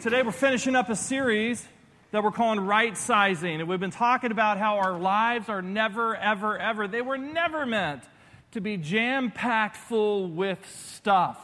Today we're finishing up a series that we're calling Right Sizing. And we've been talking about how our lives are never, ever, ever, they were never meant to be jam packed full with stuff,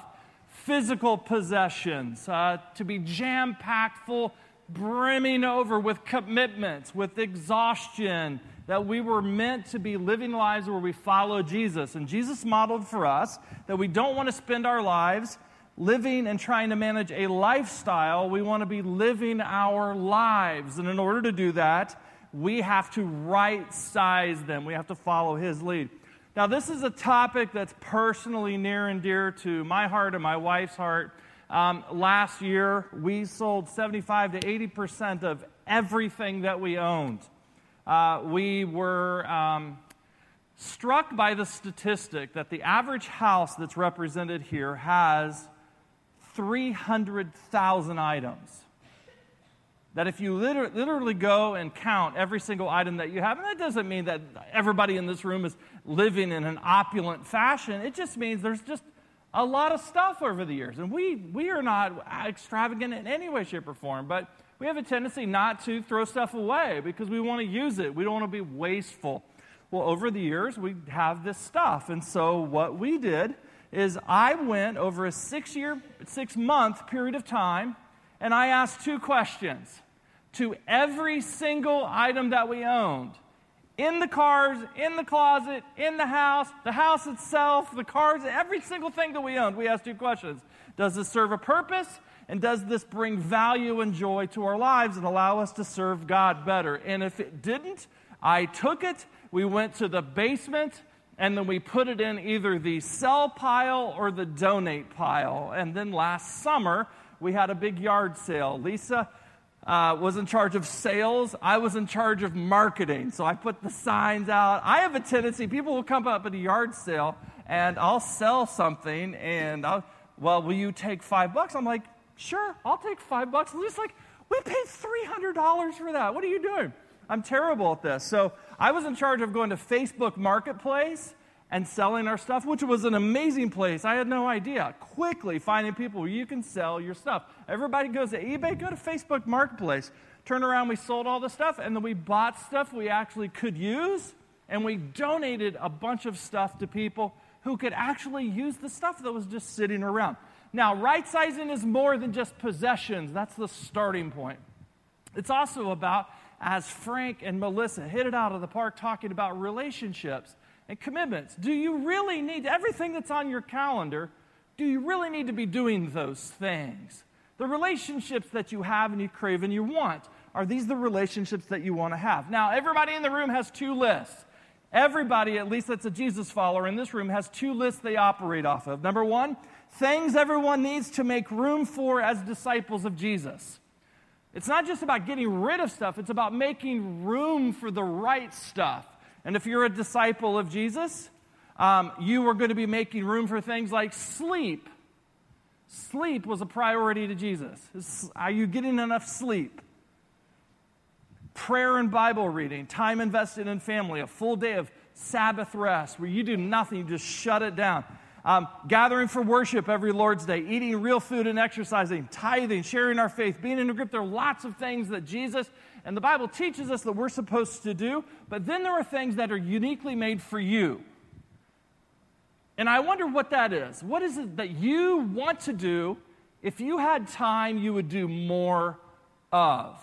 physical possessions, uh, to be jam packed full, brimming over with commitments, with exhaustion, that we were meant to be living lives where we follow Jesus. And Jesus modeled for us that we don't want to spend our lives living and trying to manage a lifestyle. We want to be living our lives. And in order to do that, we have to right size them. We have to follow his lead. Now, this is a topic that's personally near and dear to my heart and my wife's heart. Um, last year, we sold 75 to 80% of everything that we owned. Uh, we were um, struck by the statistic that the average house that's represented here has 300,000 items. That if you literally, literally go and count every single item that you have, and that doesn't mean that everybody in this room is living in an opulent fashion, it just means there's just a lot of stuff over the years. And we, we are not extravagant in any way, shape, or form, but we have a tendency not to throw stuff away because we want to use it. We don't want to be wasteful. Well, over the years, we have this stuff. And so what we did is I went over a six year, six month period of time, and I asked two questions to every single item that we owned in the cars, in the closet, in the house, the house itself, the cars, every single thing that we owned. We asked two questions Does this serve a purpose? And does this bring value and joy to our lives and allow us to serve God better? And if it didn't, I took it. We went to the basement and then we put it in either the sell pile or the donate pile. And then last summer, we had a big yard sale. Lisa uh, was in charge of sales. I was in charge of marketing. So I put the signs out. I have a tendency, people will come up at a yard sale and I'll sell something and I'll, well, will you take five bucks? I'm like, sure, I'll take five bucks. Lisa's like, we paid $300 for that. What are you doing? I'm terrible at this. So I was in charge of going to Facebook Marketplace and selling our stuff, which was an amazing place. I had no idea. Quickly finding people where you can sell your stuff. Everybody goes to eBay, go to Facebook Marketplace. Turn around, we sold all the stuff, and then we bought stuff we actually could use, and we donated a bunch of stuff to people who could actually use the stuff that was just sitting around. Now, right sizing is more than just possessions, that's the starting point. It's also about as Frank and Melissa hit it out of the park talking about relationships and commitments. Do you really need everything that's on your calendar? Do you really need to be doing those things? The relationships that you have and you crave and you want, are these the relationships that you want to have? Now, everybody in the room has two lists. Everybody, at least that's a Jesus follower in this room, has two lists they operate off of. Number one, things everyone needs to make room for as disciples of Jesus. It's not just about getting rid of stuff, it's about making room for the right stuff. And if you're a disciple of Jesus, um, you are going to be making room for things like sleep. Sleep was a priority to Jesus. Are you getting enough sleep? Prayer and Bible reading, time invested in family, a full day of Sabbath rest where you do nothing, you just shut it down um, gathering for worship every Lord's Day, eating real food and exercising, tithing, sharing our faith, being in a group. There are lots of things that Jesus and the Bible teaches us that we're supposed to do, but then there are things that are uniquely made for you. And I wonder what that is. What is it that you want to do if you had time you would do more of?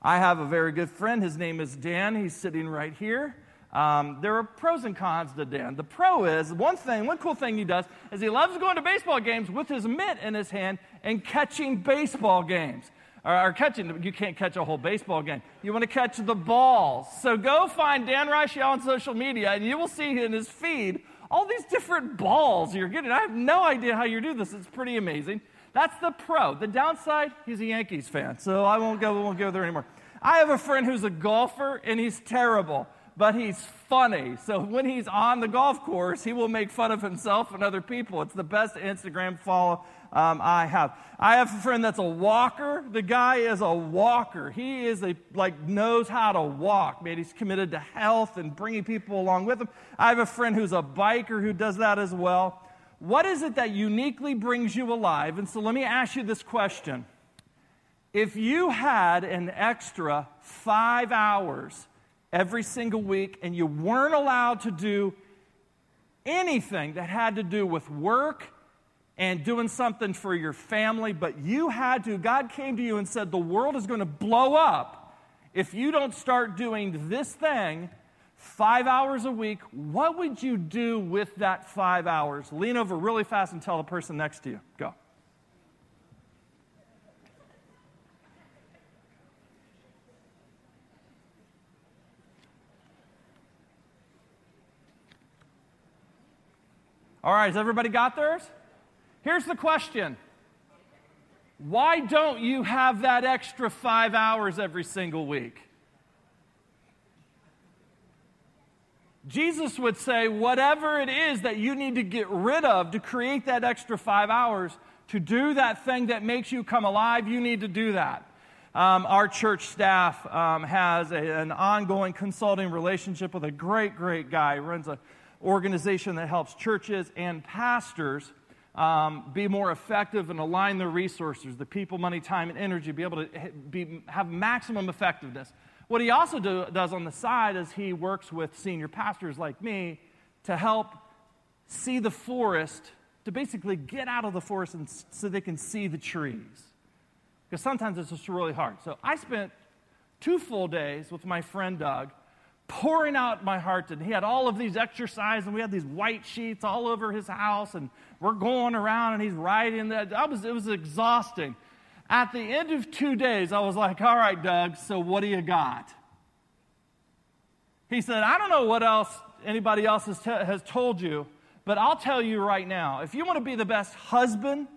I have a very good friend. His name is Dan. He's sitting right here. Um, there are pros and cons to Dan. The pro is one thing, one cool thing he does is he loves going to baseball games with his mitt in his hand and catching baseball games. Or, or catching, you can't catch a whole baseball game. You want to catch the balls. So go find Dan Reichel on social media and you will see in his feed all these different balls you're getting. I have no idea how you do this. It's pretty amazing. That's the pro. The downside, he's a Yankees fan, so I won't go, won't go there anymore. I have a friend who's a golfer and he's terrible but he's funny. So when he's on the golf course, he will make fun of himself and other people. It's the best Instagram follow um, I have. I have a friend that's a walker. The guy is a walker. He is a like knows how to walk. Man, he's committed to health and bringing people along with him. I have a friend who's a biker who does that as well. What is it that uniquely brings you alive? And so let me ask you this question. If you had an extra five hours every single week and you weren't allowed to do anything that had to do with work and doing something for your family, but you had to, God came to you and said, The world is going to blow up if you don't start doing this thing five hours a week. What would you do with that five hours? Lean over really fast and tell the person next to you. Go. All right, has everybody got theirs? Here's the question Why don't you have that extra five hours every single week? Jesus would say, whatever it is that you need to get rid of to create that extra five hours, to do that thing that makes you come alive, you need to do that. Um, our church staff um, has a, an ongoing consulting relationship with a great, great guy. He runs an organization that helps churches and pastors um, be more effective and align their resources, the people, money, time, and energy, be able to be, have maximum effectiveness. What he also do, does on the side is he works with senior pastors like me to help see the forest, to basically get out of the forest and, so they can see the trees. Because sometimes it's just really hard. So I spent two full days with my friend Doug pouring out my heart. And he had all of these exercises, and we had these white sheets all over his house, and we're going around, and he's writing that. I was, it was exhausting. At the end of two days, I was like, All right, Doug, so what do you got? He said, I don't know what else anybody else has, t- has told you, but I'll tell you right now if you want to be the best husband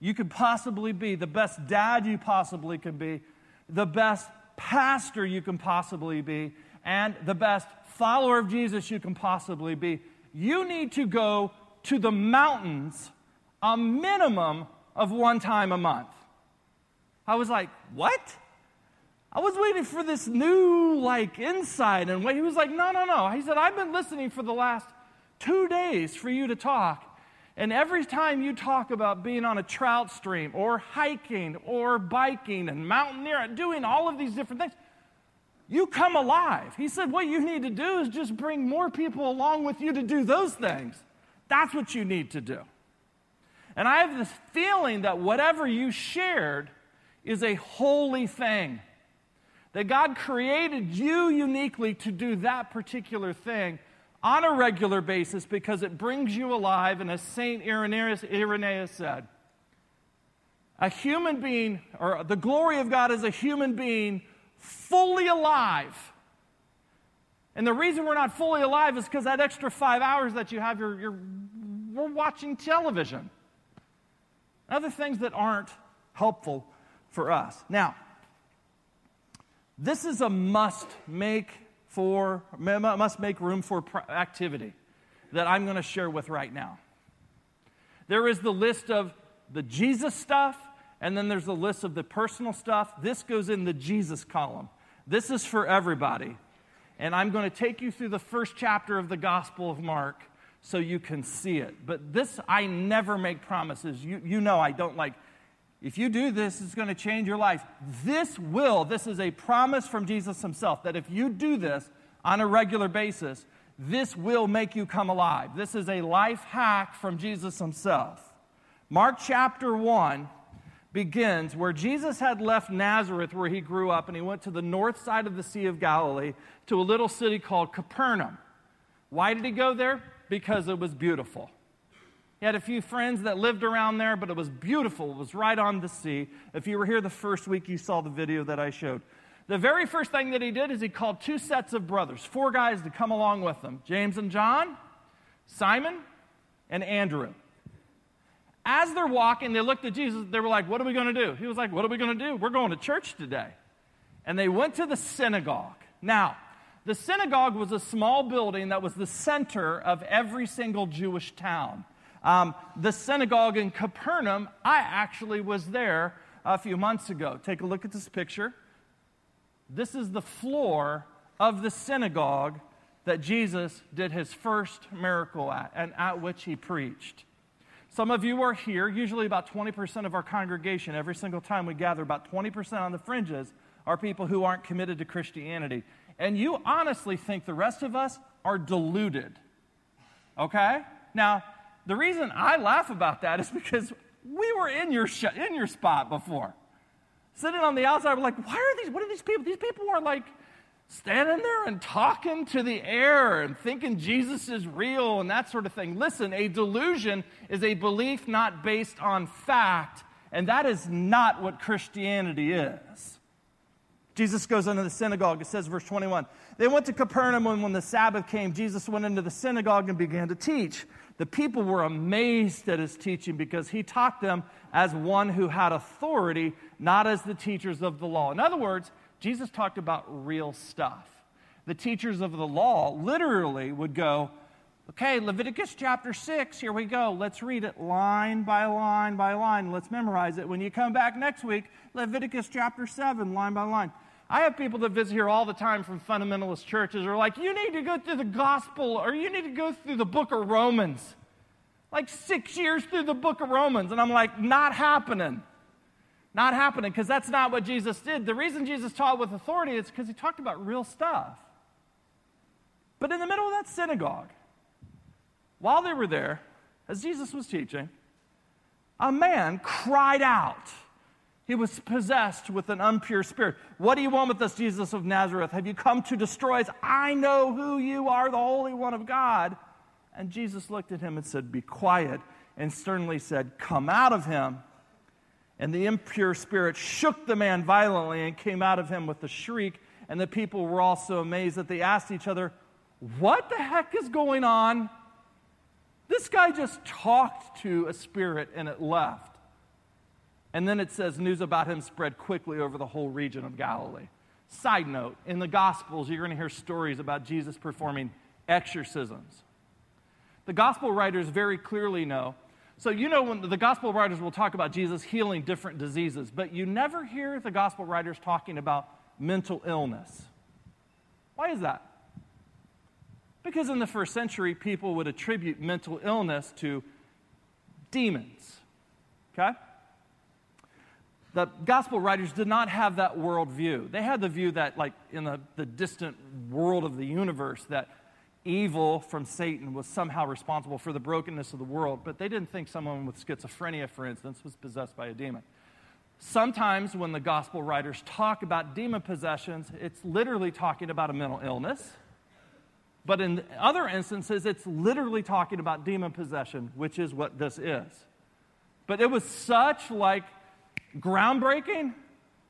you could possibly be, the best dad you possibly could be, the best pastor you can possibly be, and the best follower of Jesus you can possibly be, you need to go to the mountains a minimum of one time a month. I was like, what? I was waiting for this new like insight and he was like, no, no, no. He said, I've been listening for the last two days for you to talk. And every time you talk about being on a trout stream or hiking or biking and mountaineering, doing all of these different things, you come alive. He said, What you need to do is just bring more people along with you to do those things. That's what you need to do. And I have this feeling that whatever you shared is a holy thing. That God created you uniquely to do that particular thing on a regular basis because it brings you alive. And as St. Irenaeus, Irenaeus said, a human being, or the glory of God is a human being fully alive. And the reason we're not fully alive is because that extra five hours that you have, you're, you're, we're watching television. Other things that aren't helpful for us. Now, this is a must make for must make room for activity that I'm going to share with right now. There is the list of the Jesus stuff and then there's a list of the personal stuff. This goes in the Jesus column. This is for everybody. And I'm going to take you through the first chapter of the Gospel of Mark so you can see it. But this, I never make promises. You, you know, I don't like, if you do this, it's going to change your life. This will, this is a promise from Jesus himself that if you do this on a regular basis, this will make you come alive. This is a life hack from Jesus himself. Mark chapter 1 begins where Jesus had left Nazareth, where he grew up, and he went to the north side of the Sea of Galilee to a little city called Capernaum. Why did he go there? Because it was beautiful. He had a few friends that lived around there, but it was beautiful. It was right on the sea. If you were here the first week, you saw the video that I showed. The very first thing that he did is he called two sets of brothers, four guys to come along with him James and John, Simon, and Andrew. As they're walking, they looked at Jesus. They were like, What are we going to do? He was like, What are we going to do? We're going to church today. And they went to the synagogue. Now, the synagogue was a small building that was the center of every single Jewish town. Um, the synagogue in Capernaum, I actually was there a few months ago. Take a look at this picture. This is the floor of the synagogue that Jesus did his first miracle at and at which he preached. Some of you are here, usually about 20% of our congregation, every single time we gather, about 20% on the fringes are people who aren't committed to Christianity. And you honestly think the rest of us are deluded. Okay? Now, the reason I laugh about that is because we were in your, sh- in your spot before. Sitting on the outside, we're like, why are these, what are these people? These people are like standing there and talking to the air and thinking Jesus is real and that sort of thing. Listen, a delusion is a belief not based on fact, and that is not what Christianity is. Jesus goes into the synagogue. It says, verse 21. They went to Capernaum, and when the Sabbath came, Jesus went into the synagogue and began to teach. The people were amazed at his teaching because he taught them as one who had authority, not as the teachers of the law. In other words, Jesus talked about real stuff. The teachers of the law literally would go, Okay, Leviticus chapter 6, here we go. Let's read it line by line by line. Let's memorize it. When you come back next week, Leviticus chapter 7, line by line. I have people that visit here all the time from fundamentalist churches are like, you need to go through the gospel or you need to go through the book of Romans. Like six years through the book of Romans. And I'm like, not happening. Not happening because that's not what Jesus did. The reason Jesus taught with authority is because he talked about real stuff. But in the middle of that synagogue, while they were there, as Jesus was teaching, a man cried out. He was possessed with an impure spirit. What do you want with us, Jesus of Nazareth? Have you come to destroy us? I know who you are, the Holy One of God. And Jesus looked at him and said, Be quiet, and sternly said, Come out of him. And the impure spirit shook the man violently and came out of him with a shriek. And the people were all so amazed that they asked each other, What the heck is going on? This guy just talked to a spirit and it left. And then it says news about him spread quickly over the whole region of Galilee. Side note, in the Gospels, you're going to hear stories about Jesus performing exorcisms. The Gospel writers very clearly know so, you know, when the gospel writers will talk about Jesus healing different diseases, but you never hear the gospel writers talking about mental illness. Why is that? Because in the first century, people would attribute mental illness to demons. Okay? The gospel writers did not have that worldview. They had the view that, like, in the, the distant world of the universe, that evil from Satan was somehow responsible for the brokenness of the world, but they didn't think someone with schizophrenia, for instance, was possessed by a demon. Sometimes when the gospel writers talk about demon possessions, it's literally talking about a mental illness. But in other instances, it's literally talking about demon possession, which is what this is. But it was such like groundbreaking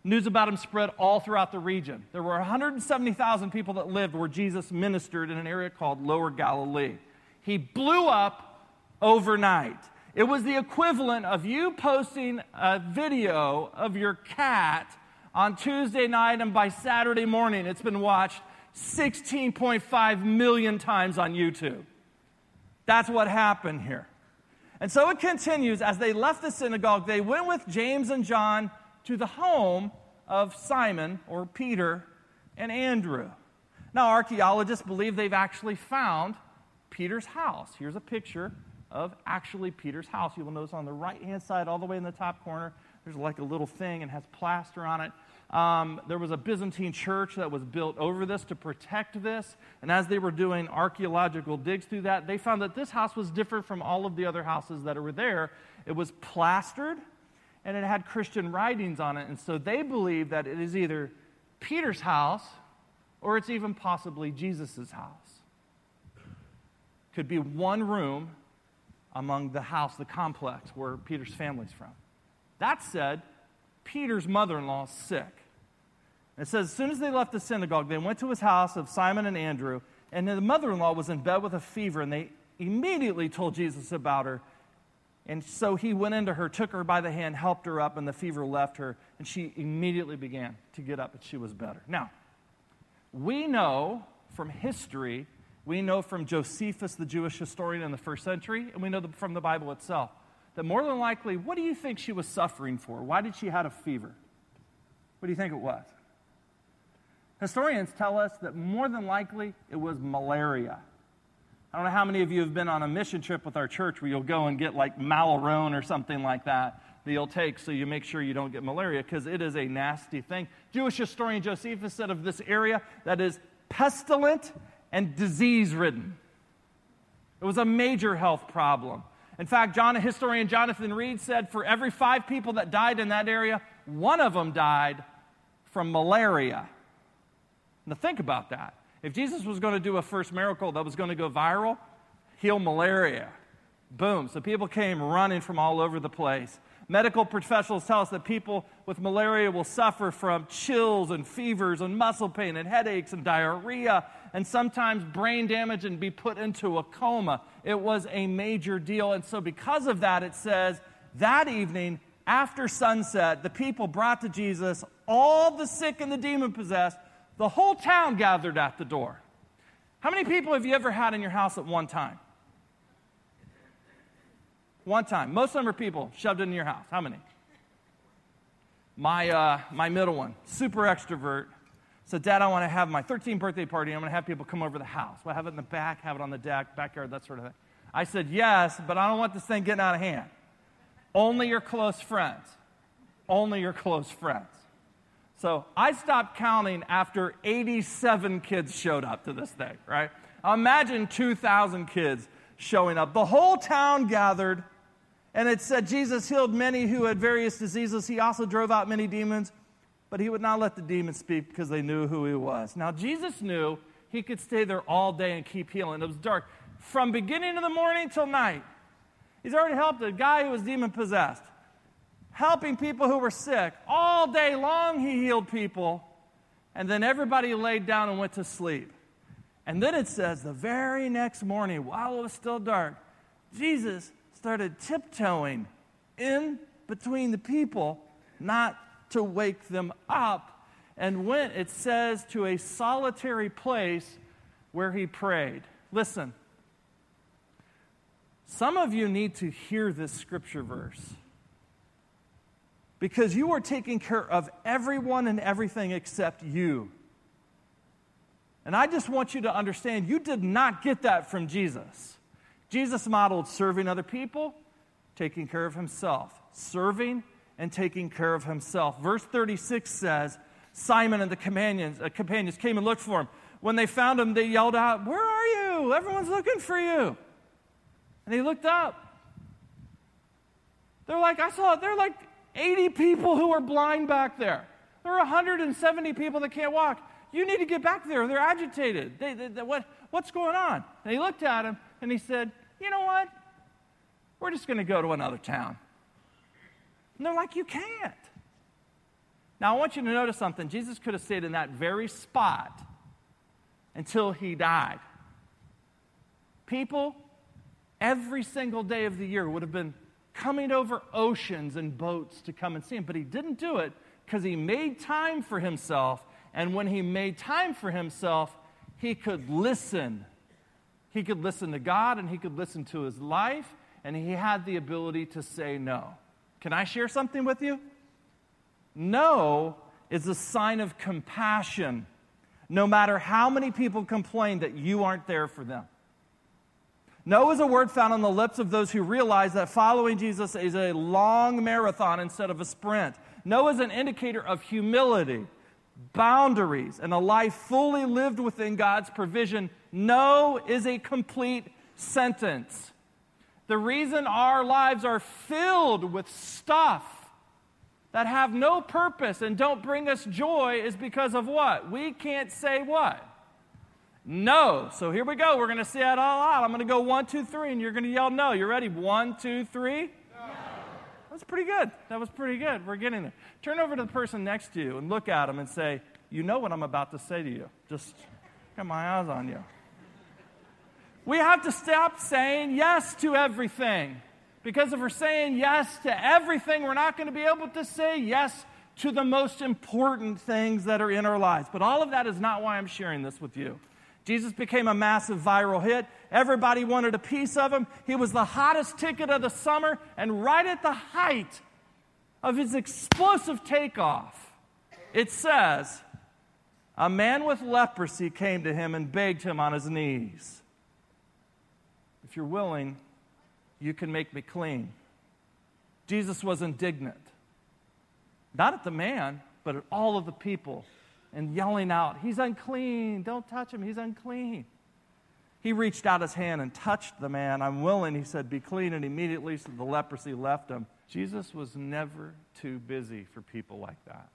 News about him spread all throughout the region. There were 170,000 people that lived where Jesus ministered in an area called Lower Galilee. He blew up overnight. It was the equivalent of you posting a video of your cat on Tuesday night, and by Saturday morning, it's been watched 16.5 million times on YouTube. That's what happened here. And so it continues. As they left the synagogue, they went with James and John to the home of Simon or Peter and Andrew. Now, archaeologists believe they've actually found Peter's house. Here's a picture of actually Peter's house. You will notice on the right hand side, all the way in the top corner, there's like a little thing and has plaster on it. Um, there was a Byzantine church that was built over this to protect this. And as they were doing archaeological digs through that, they found that this house was different from all of the other houses that were there. It was plastered and it had Christian writings on it. And so they believe that it is either Peter's house or it's even possibly Jesus' house. Could be one room among the house, the complex where Peter's family's from. That said, Peter's mother in law is sick. It says, as soon as they left the synagogue, they went to his house of Simon and Andrew, and the mother in law was in bed with a fever, and they immediately told Jesus about her. And so he went into her, took her by the hand, helped her up, and the fever left her, and she immediately began to get up, and she was better. Now, we know from history, we know from Josephus, the Jewish historian in the first century, and we know from the Bible itself, that more than likely, what do you think she was suffering for? Why did she have a fever? What do you think it was? Historians tell us that more than likely it was malaria. I don't know how many of you have been on a mission trip with our church where you'll go and get like Malarone or something like that that you'll take so you make sure you don't get malaria because it is a nasty thing. Jewish historian Josephus said of this area that is pestilent and disease ridden. It was a major health problem. In fact, John, historian Jonathan Reed said for every five people that died in that area, one of them died from malaria. Now, think about that. If Jesus was going to do a first miracle that was going to go viral, heal malaria. Boom. So people came running from all over the place. Medical professionals tell us that people with malaria will suffer from chills and fevers and muscle pain and headaches and diarrhea and sometimes brain damage and be put into a coma. It was a major deal. And so, because of that, it says that evening after sunset, the people brought to Jesus all the sick and the demon possessed. The whole town gathered at the door. How many people have you ever had in your house at one time? One time. Most of them are people shoved into your house. How many? My, uh, my middle one, super extrovert, said, Dad, I want to have my 13th birthday party. I'm going to have people come over the house. We'll have it in the back, have it on the deck, backyard, that sort of thing. I said, Yes, but I don't want this thing getting out of hand. Only your close friends. Only your close friends. So I stopped counting after 87 kids showed up to this thing, right? Imagine 2,000 kids showing up. The whole town gathered and it said Jesus healed many who had various diseases. He also drove out many demons, but he would not let the demons speak because they knew who he was. Now, Jesus knew he could stay there all day and keep healing. It was dark from beginning of the morning till night. He's already helped a guy who was demon possessed, helping people who were sick. All day long, he healed people. And then everybody laid down and went to sleep. And then it says the very next morning, while it was still dark, Jesus started tiptoeing in between the people, not to wake them up, and went, it says, to a solitary place where he prayed. Listen, some of you need to hear this scripture verse because you are taking care of everyone and everything except you. And I just want you to understand you did not get that from Jesus. Jesus modeled serving other people, taking care of himself. Serving and taking care of himself. Verse 36 says, Simon and the companions, uh, companions came and looked for him. When they found him, they yelled out, Where are you? Everyone's looking for you. And he looked up. They're like, I saw, they're like 80 people who are blind back there. There are 170 people that can't walk. You need to get back there. They're agitated. They, they, they, what, what's going on? And he looked at him and he said, you know what? We're just going to go to another town. And they're like, You can't. Now, I want you to notice something. Jesus could have stayed in that very spot until he died. People, every single day of the year, would have been coming over oceans and boats to come and see him, but he didn't do it because he made time for himself. And when he made time for himself, he could listen he could listen to God and he could listen to his life, and he had the ability to say no. Can I share something with you? No is a sign of compassion, no matter how many people complain that you aren't there for them. No is a word found on the lips of those who realize that following Jesus is a long marathon instead of a sprint. No is an indicator of humility, boundaries, and a life fully lived within God's provision no is a complete sentence. The reason our lives are filled with stuff that have no purpose and don't bring us joy is because of what? We can't say what? No. So here we go. We're going to say it all out. I'm going to go one, two, three, and you're going to yell no. You ready? One, two, three. No. That's pretty good. That was pretty good. We're getting there. Turn over to the person next to you and look at them and say, You know what I'm about to say to you. Just got my eyes on you. We have to stop saying yes to everything. Because if we're saying yes to everything, we're not going to be able to say yes to the most important things that are in our lives. But all of that is not why I'm sharing this with you. Jesus became a massive viral hit. Everybody wanted a piece of him. He was the hottest ticket of the summer, and right at the height of his explosive takeoff, it says, A man with leprosy came to him and begged him on his knees if you're willing, you can make me clean. Jesus was indignant, not at the man, but at all of the people, and yelling out, He's unclean. Don't touch him. He's unclean. He reached out his hand and touched the man. I'm willing, he said, be clean. And immediately so the leprosy left him. Jesus was never too busy for people like that.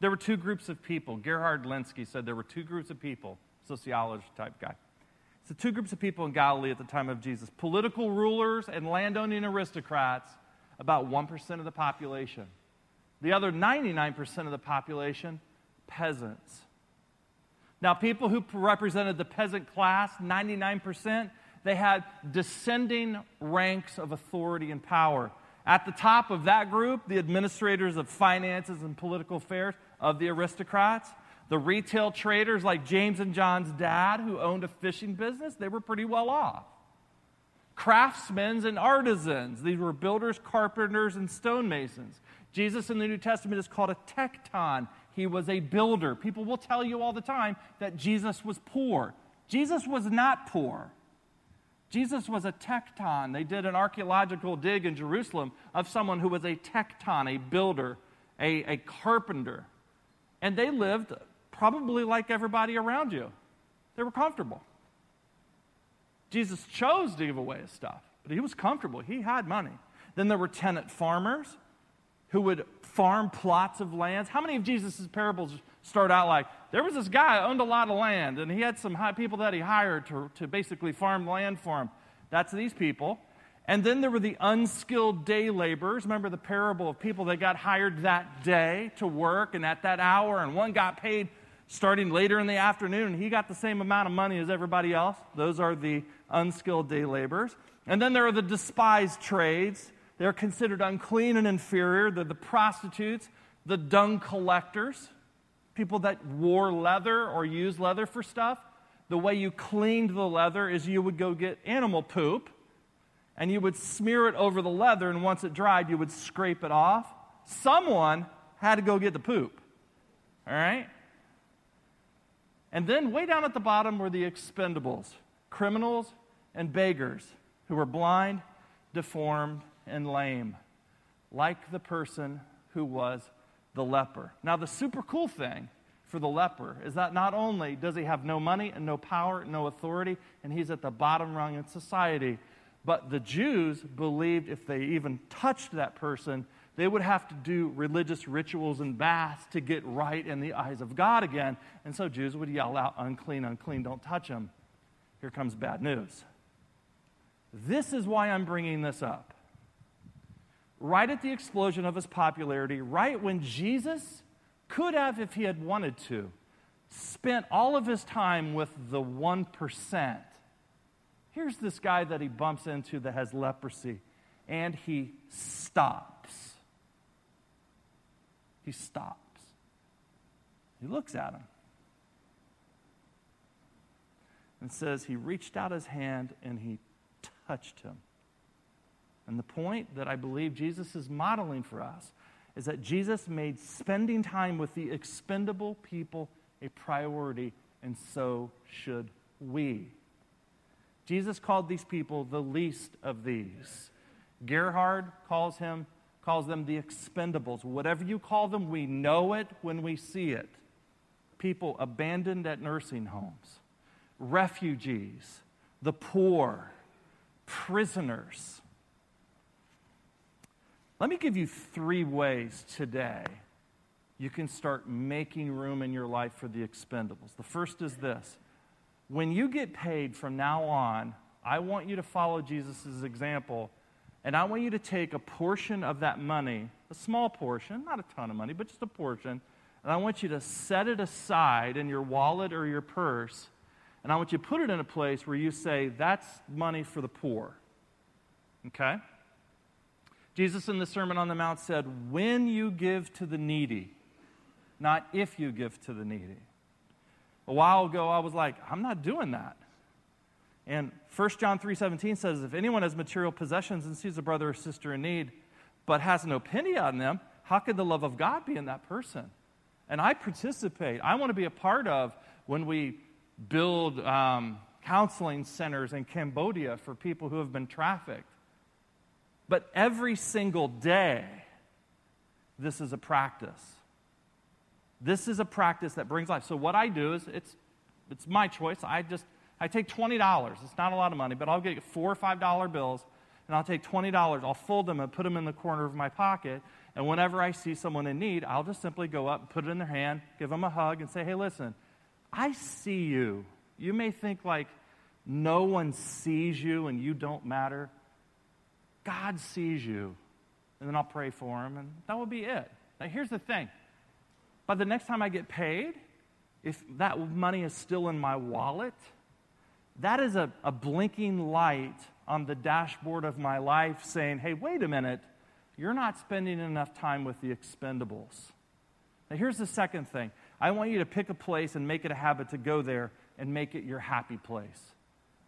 There were two groups of people. Gerhard Lenski said there were two groups of people, sociologist type guy. So, two groups of people in Galilee at the time of Jesus political rulers and landowning aristocrats, about 1% of the population. The other 99% of the population, peasants. Now, people who represented the peasant class, 99%, they had descending ranks of authority and power. At the top of that group, the administrators of finances and political affairs of the aristocrats, the retail traders like James and John's dad, who owned a fishing business, they were pretty well off. Craftsmen and artisans, these were builders, carpenters, and stonemasons. Jesus in the New Testament is called a tekton. He was a builder. People will tell you all the time that Jesus was poor. Jesus was not poor. Jesus was a tekton. They did an archaeological dig in Jerusalem of someone who was a tekton, a builder, a, a carpenter. And they lived probably like everybody around you. They were comfortable. Jesus chose to give away his stuff, but he was comfortable. He had money. Then there were tenant farmers who would farm plots of lands. How many of Jesus' parables start out like there was this guy owned a lot of land and he had some people that he hired to, to basically farm land for him? That's these people. And then there were the unskilled day laborers. Remember the parable of people that got hired that day to work and at that hour, and one got paid starting later in the afternoon, and he got the same amount of money as everybody else. Those are the unskilled day laborers. And then there are the despised trades. They're considered unclean and inferior. They're the prostitutes, the dung collectors, people that wore leather or used leather for stuff. The way you cleaned the leather is you would go get animal poop and you would smear it over the leather, and once it dried, you would scrape it off. Someone had to go get the poop. All right? And then, way down at the bottom were the expendables criminals and beggars who were blind, deformed, and lame, like the person who was the leper. Now, the super cool thing for the leper is that not only does he have no money and no power, and no authority, and he's at the bottom rung in society, but the Jews believed if they even touched that person, they would have to do religious rituals and baths to get right in the eyes of God again. And so Jews would yell out, unclean, unclean, don't touch him. Here comes bad news. This is why I'm bringing this up right at the explosion of his popularity, right when Jesus could have, if he had wanted to, spent all of his time with the 1%. Here's this guy that he bumps into that has leprosy, and he stops. He stops. He looks at him and says he reached out his hand and he touched him. And the point that I believe Jesus is modeling for us is that Jesus made spending time with the expendable people a priority, and so should we. Jesus called these people the least of these. Gerhard calls him calls them the expendables. Whatever you call them, we know it when we see it. People abandoned at nursing homes, refugees, the poor, prisoners. Let me give you three ways today you can start making room in your life for the expendables. The first is this when you get paid from now on, I want you to follow Jesus' example, and I want you to take a portion of that money, a small portion, not a ton of money, but just a portion, and I want you to set it aside in your wallet or your purse, and I want you to put it in a place where you say, That's money for the poor. Okay? Jesus in the Sermon on the Mount said, When you give to the needy, not if you give to the needy. A while ago, I was like, I'm not doing that. And 1 John 3.17 says, If anyone has material possessions and sees a brother or sister in need, but has no pity on them, how could the love of God be in that person? And I participate. I want to be a part of when we build um, counseling centers in Cambodia for people who have been trafficked. But every single day, this is a practice. This is a practice that brings life. So what I do is it's it's my choice. I just I take twenty dollars. It's not a lot of money, but I'll get four or five dollar bills, and I'll take twenty dollars. I'll fold them and put them in the corner of my pocket. And whenever I see someone in need, I'll just simply go up, put it in their hand, give them a hug, and say, "Hey, listen, I see you. You may think like no one sees you and you don't matter. God sees you." And then I'll pray for him, and that will be it. Now, here's the thing by the next time I get paid, if that money is still in my wallet, that is a, a blinking light on the dashboard of my life saying, hey, wait a minute, you're not spending enough time with the expendables. Now, here's the second thing I want you to pick a place and make it a habit to go there and make it your happy place.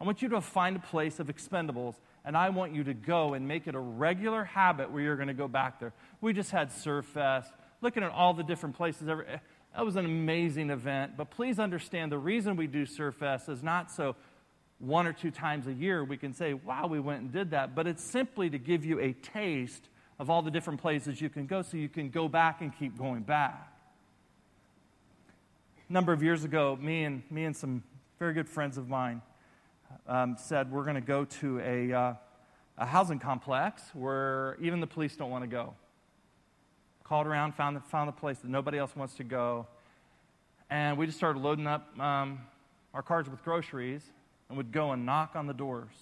I want you to find a place of expendables, and I want you to go and make it a regular habit where you're going to go back there. We just had Surf Fest looking at all the different places. That was an amazing event. But please understand the reason we do Surf Fest is not so one or two times a year we can say, wow, we went and did that. But it's simply to give you a taste of all the different places you can go so you can go back and keep going back. A number of years ago, me and, me and some very good friends of mine um, said we're going to go to a, uh, a housing complex where even the police don't want to go called around, found the, found the place that nobody else wants to go. And we just started loading up um, our cars with groceries and would go and knock on the doors.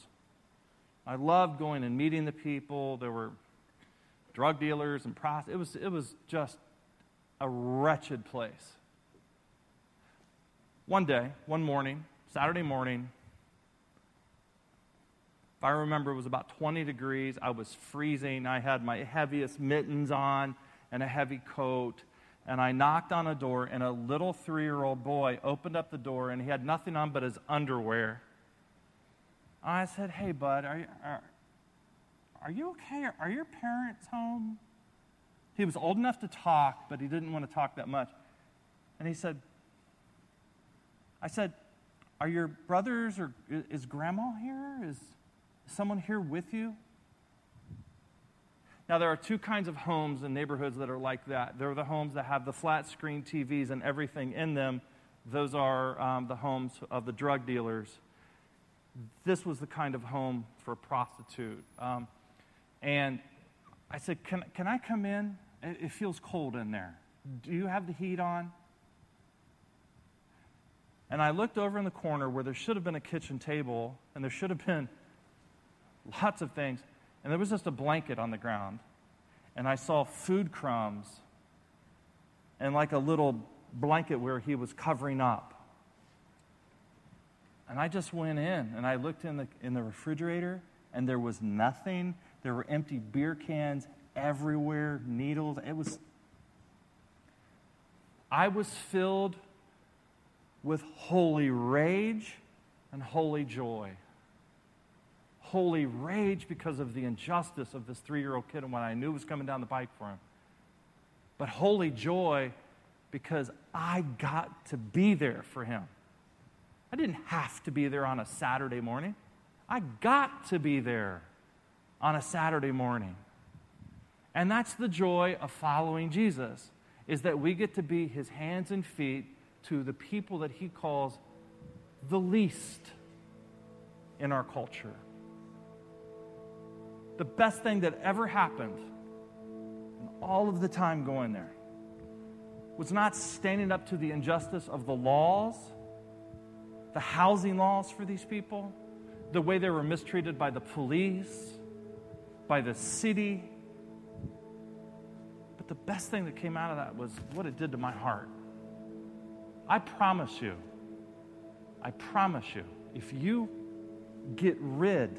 I loved going and meeting the people. There were drug dealers and prostitutes. It was, it was just a wretched place. One day, one morning, Saturday morning, I remember, it was about 20 degrees. I was freezing. I had my heaviest mittens on and a heavy coat. And I knocked on a door, and a little three year old boy opened up the door, and he had nothing on but his underwear. I said, Hey, bud, are you, are, are you okay? Are your parents home? He was old enough to talk, but he didn't want to talk that much. And he said, I said, Are your brothers or is grandma here? Is someone here with you? Now, there are two kinds of homes and neighborhoods that are like that. There are the homes that have the flat screen TVs and everything in them. Those are um, the homes of the drug dealers. This was the kind of home for a prostitute. Um, and I said, can, can I come in? It, it feels cold in there. Do you have the heat on? And I looked over in the corner where there should have been a kitchen table and there should have been lots of things. And there was just a blanket on the ground. And I saw food crumbs and like a little blanket where he was covering up. And I just went in and I looked in the, in the refrigerator and there was nothing. There were empty beer cans everywhere, needles. It was. I was filled with holy rage and holy joy holy rage because of the injustice of this three year old kid and what I knew was coming down the pike for him. But holy joy because I got to be there for him. I didn't have to be there on a Saturday morning, I got to be there on a Saturday morning. And that's the joy of following Jesus is that we get to be his hands and feet to the people that he calls the least in our culture the best thing that ever happened in all of the time going there was not standing up to the injustice of the laws, the housing laws for these people, the way they were mistreated by the police, by the city. But the best thing that came out of that was what it did to my heart. I promise you, I promise you, if you get rid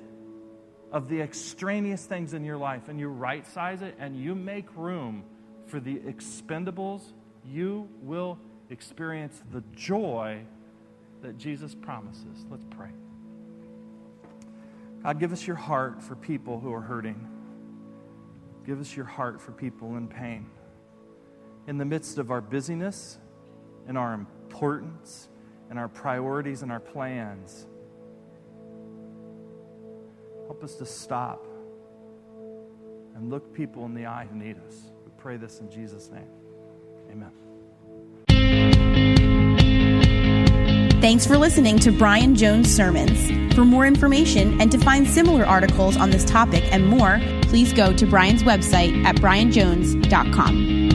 of the extraneous things in your life and you right size it and you make room for the expendables, you will experience the joy that Jesus promises. Let's pray. God, give us your heart for people who are hurting. Give us your heart for people in pain. In the midst of our busyness and our importance and our priorities and our plans, Help us to stop and look people in the eye who need us. We pray this in Jesus' name. Amen. Thanks for listening to Brian Jones Sermons. For more information and to find similar articles on this topic and more, please go to Brian's website at brianjones.com.